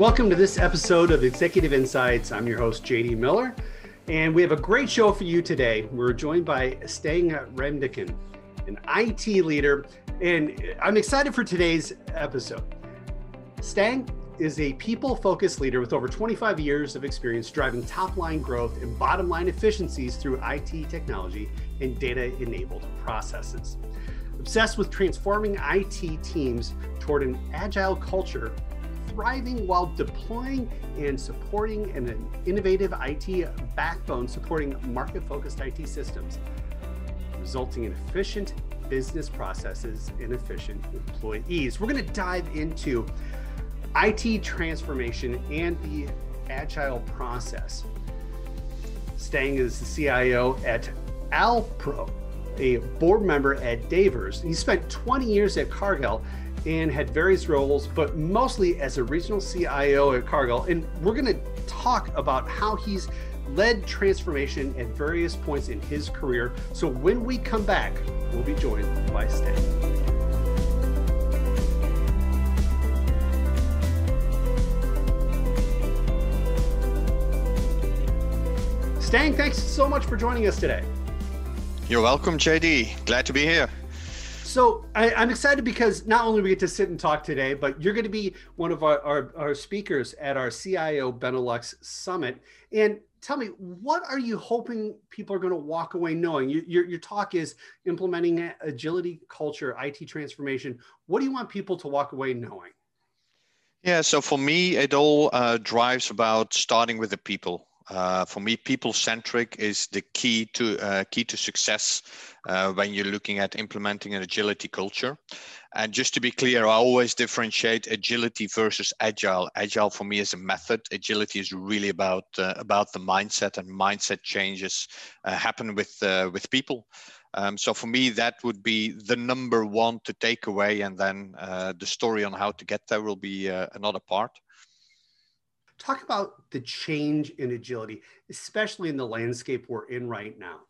Welcome to this episode of Executive Insights. I'm your host, JD Miller, and we have a great show for you today. We're joined by Stang Remdiken, an IT leader, and I'm excited for today's episode. Stang is a people focused leader with over 25 years of experience driving top line growth and bottom line efficiencies through IT technology and data enabled processes. Obsessed with transforming IT teams toward an agile culture thriving while deploying and supporting an innovative IT backbone supporting market focused IT systems, resulting in efficient business processes and efficient employees. We're going to dive into IT transformation and the agile process. Stang is the CIO at Alpro, a board member at Davers. He spent 20 years at Cargill and had various roles, but mostly as a regional CIO at Cargill. And we're going to talk about how he's led transformation at various points in his career. So when we come back, we'll be joined by Stang. Stang, thanks so much for joining us today. You're welcome, JD. Glad to be here. So I, am excited because not only we get to sit and talk today, but you're going to be one of our, our, our speakers at our CIO Benelux Summit. And tell me, what are you hoping people are going to walk away knowing? You, your, your talk is implementing agility culture, IT transformation. What do you want people to walk away knowing? Yeah, so for me, it all uh, drives about starting with the people. Uh, for me, people centric is the key to uh, key to success uh, when you're looking at implementing an agility culture. And just to be clear, I always differentiate agility versus agile. Agile for me is a method. Agility is really about uh, about the mindset, and mindset changes uh, happen with uh, with people. Um, so for me, that would be the number one to take away, and then the story on how to get there will be another part. Talk about the change in agility, especially in the landscape we're in right now.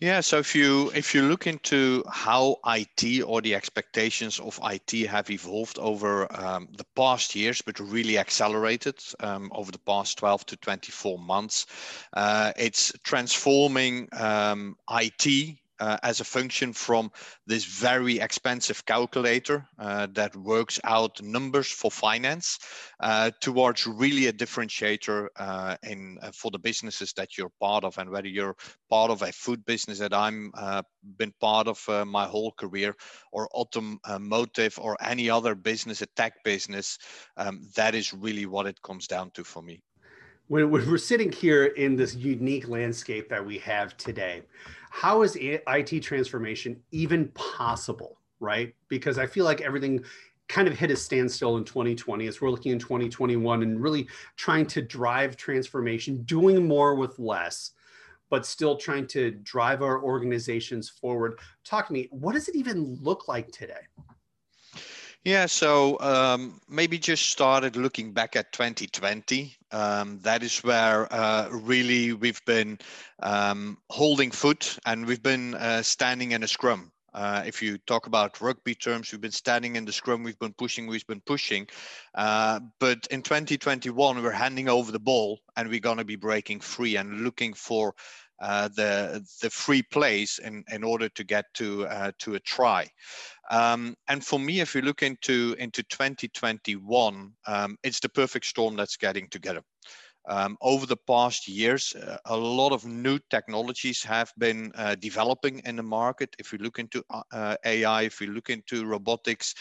Yeah, so if you if you look into how IT or the expectations of IT have evolved over um, the past years, but really accelerated um, over the past 12 to 24 months, uh, it's transforming um, IT uh, as a function from this very expensive calculator uh, that works out numbers for finance uh, towards really a differentiator uh, in uh, for the businesses that you're part of and whether you're part of a food business that I'm uh, been part of my whole career or automotive or any other business a tech business um, that is really what it comes down to for me when, we're sitting here in this unique landscape that we have today, how is IT transformation even possible, right? Because I feel like everything kind of hit a standstill in 2020 as we're looking in 2021 and really trying to drive transformation, doing more with less, but still trying to drive our organizations forward. Talk to me, what does it even look like today? Yeah, so um, maybe just started looking back at 2020. Um, that is where uh, really we've been um, holding foot and we've been uh, standing in a scrum. Uh, if you talk about rugby terms, we've been standing in the scrum, we've been pushing, we've been pushing. Uh, but in 2021, we're handing over the ball and we're going to be breaking free and looking for uh, the the free plays in, in order to get to uh, to a try. Um, and for me, if you look into into 2021, um, it's the perfect storm that's getting together. Um, over the past years, uh, a lot of new technologies have been uh, developing in the market. If we look into uh, AI, if we look into robotics,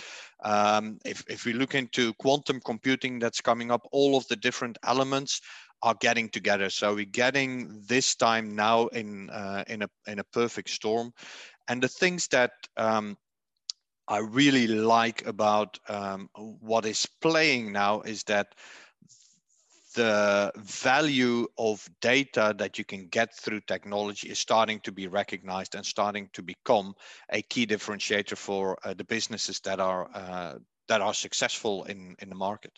um, if, if we look into quantum computing that's coming up, all of the different elements are getting together. So we're getting this time now in uh, in a in a perfect storm, and the things that um, I really like about um, what is playing now is that the value of data that you can get through technology is starting to be recognized and starting to become a key differentiator for uh, the businesses that are uh, that are successful in in the market.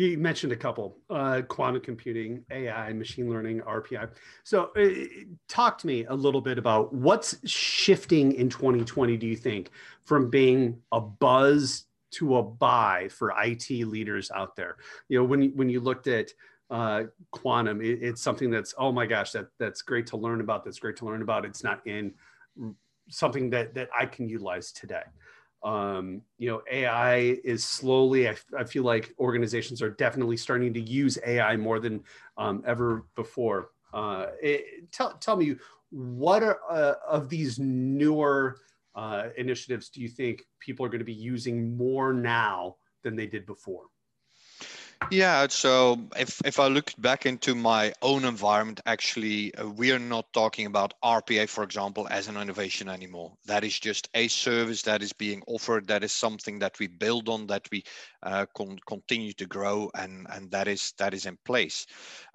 You mentioned a couple uh, quantum computing, AI, machine learning, RPA. So, uh, talk to me a little bit about what's shifting in 2020, do you think, from being a buzz to a buy for IT leaders out there? You know, when when you looked at uh, quantum, it, it's something that's oh my gosh, that that's great to learn about. That's great to learn about. It's not in something that that I can utilize today. Um, you know, AI is slowly. I, I, feel like organizations are definitely starting to use AI more than um, ever before. Uh, it, tell tell me what are uh, of these newer uh, initiatives do you think people are going to be using more now than they did before? Yeah, so if, if I look back into my own environment, actually, uh, we are not talking about RPA, for example, as an innovation anymore. That is just a service that is being offered. That is something that we build on, that we uh, con- continue to grow, and, and that is that is in place.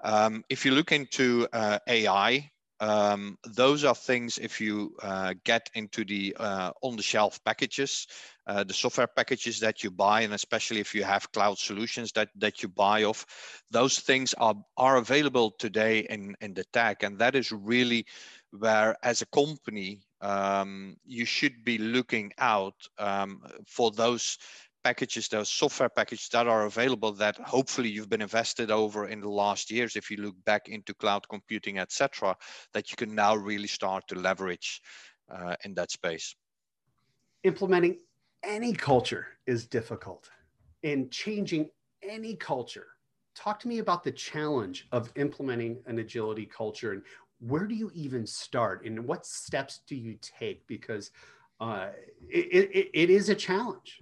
Um, if you look into uh, AI, um, those are things if you uh, get into the uh, on-the-shelf packages, uh, the software packages that you buy, and especially if you have cloud solutions that that you buy off, those things are are available today in in the tag, and that is really where, as a company, um, you should be looking out um, for those packages, those software packages that are available that hopefully you've been invested over in the last years, if you look back into cloud computing, etc., that you can now really start to leverage uh, in that space. Implementing any culture is difficult and changing any culture. Talk to me about the challenge of implementing an agility culture and where do you even start and what steps do you take? Because uh, it, it, it is a challenge.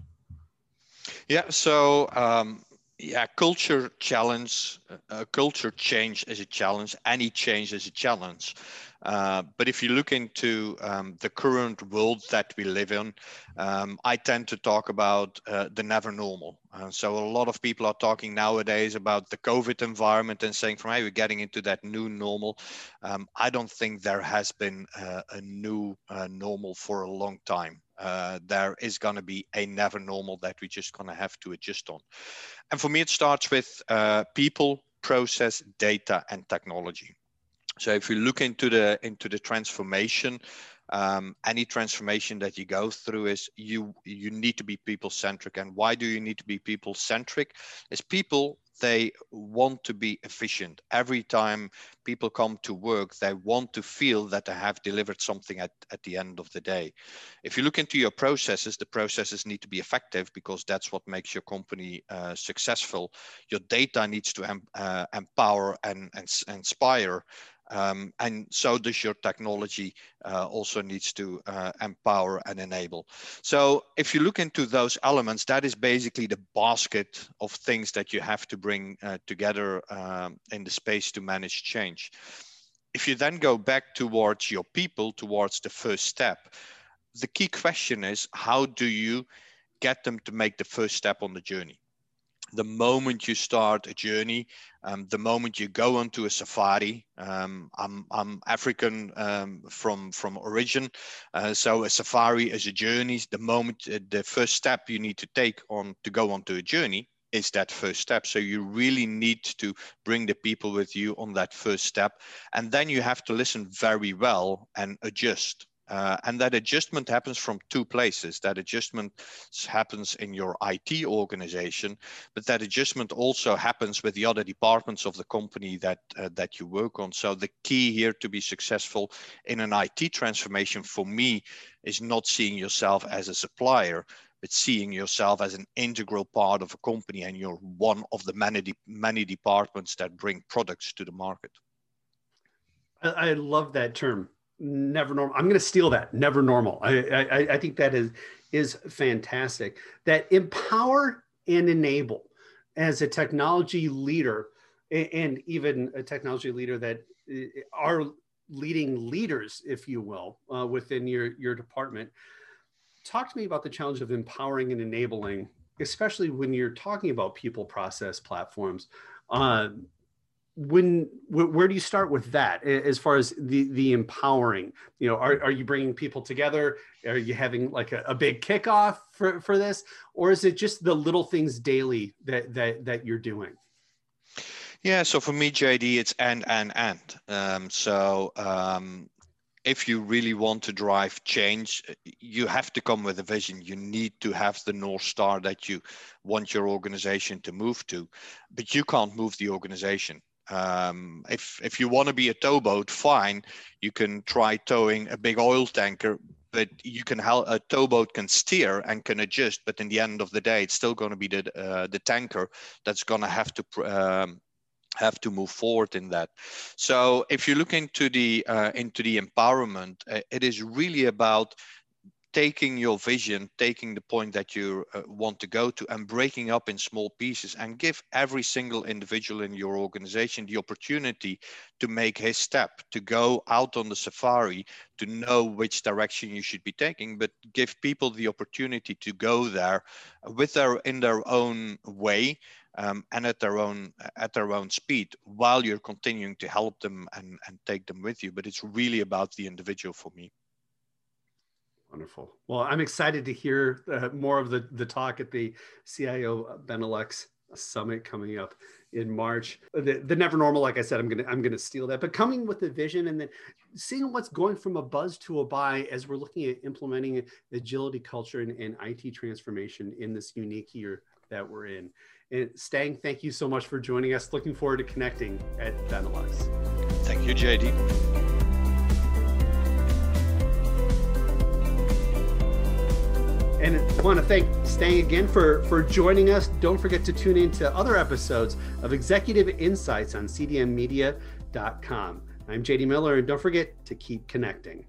Yeah, so um, yeah, culture challenge, uh, culture change is a challenge. Any change is a challenge. Uh, but if you look into um, the current world that we live in, um, I tend to talk about uh, the never normal. Uh, so a lot of people are talking nowadays about the COVID environment and saying, from hey, we're getting into that new normal. Um, I don't think there has been uh, a new uh, normal for a long time. Uh, there is going to be a never normal that we're just going to have to adjust on. And for me, it starts with uh, people, process, data, and technology. So if you look into the into the transformation, um, any transformation that you go through is you you need to be people centric. And why do you need to be people centric? Is people they want to be efficient. Every time people come to work, they want to feel that they have delivered something at, at the end of the day. If you look into your processes, the processes need to be effective because that's what makes your company uh, successful. Your data needs to uh, empower and, and inspire um, and so does your technology uh, also needs to uh, empower and enable. So if you look into those elements, that is basically the basket of things that you have to bring uh, together um, in the space to manage change. If you then go back towards your people, towards the first step, the key question is how do you get them to make the first step on the journey? The moment you start a journey, um, the moment you go onto a safari, um, I'm, I'm African um, from from origin, uh, so a safari is a journey. The moment uh, the first step you need to take on to go onto a journey is that first step. So you really need to bring the people with you on that first step, and then you have to listen very well and adjust. Uh, and that adjustment happens from two places. That adjustment happens in your IT organization, but that adjustment also happens with the other departments of the company that uh, that you work on. So the key here to be successful in an IT transformation for me is not seeing yourself as a supplier, but seeing yourself as an integral part of a company, and you're one of the many de- many departments that bring products to the market. I, I love that term never normal. I'm going to steal that. Never normal. I, I, I think that is is fantastic. That empower and enable as a technology leader, and even a technology leader that uh, are leading leaders, if you will, uh, within your your department. Talk to me about the challenge of empowering and enabling, especially when you're talking about people process platforms. Uh, when where do you start with that as far as the the empowering? You know are, are you bringing people together? Are you having like a, a big kickoff for for this? Or is it just the little things daily that that that you're doing? Yeah so for me jd it's and and and. Um, so um, if you really want to drive change, you have to come with a vision. You need to have the North Star that you want your organization to move to, but you can't move the organization. Um, if if you want to be a towboat, fine, you can try towing a big oil tanker, but you can help a towboat can steer and can adjust. But in the end of the day, it's still going to be the uh, the tanker that's going to have to um, have to move forward in that. So if you look into the uh, into the empowerment, uh, it is really about taking your vision, taking the point that you uh, want to go to, and breaking up in small pieces, and give every single individual in your organization the opportunity to make his step, to go out on the safari, to know which direction you should be taking, but give people the opportunity to go there with their in their own way um, and at their own at their own speed while you're continuing to help them and, and take them with you. But it's really about the individual for me wonderful well i'm excited to hear uh, more of the the talk at the cio benelux summit coming up in march the, the never normal like i said i'm gonna i'm gonna steal that but coming with the vision and then seeing what's going from a buzz to a buy as we're looking at implementing agility culture and, and it transformation in this unique year that we're in and Stang, thank you so much for joining us. Looking forward to connecting at Benelux. Thank you, JD. And I want to thank Stang again for, for joining us. Don't forget to tune in to other episodes of Executive Insights on cdmmedia.com. I'm JD Miller, and don't forget to keep connecting.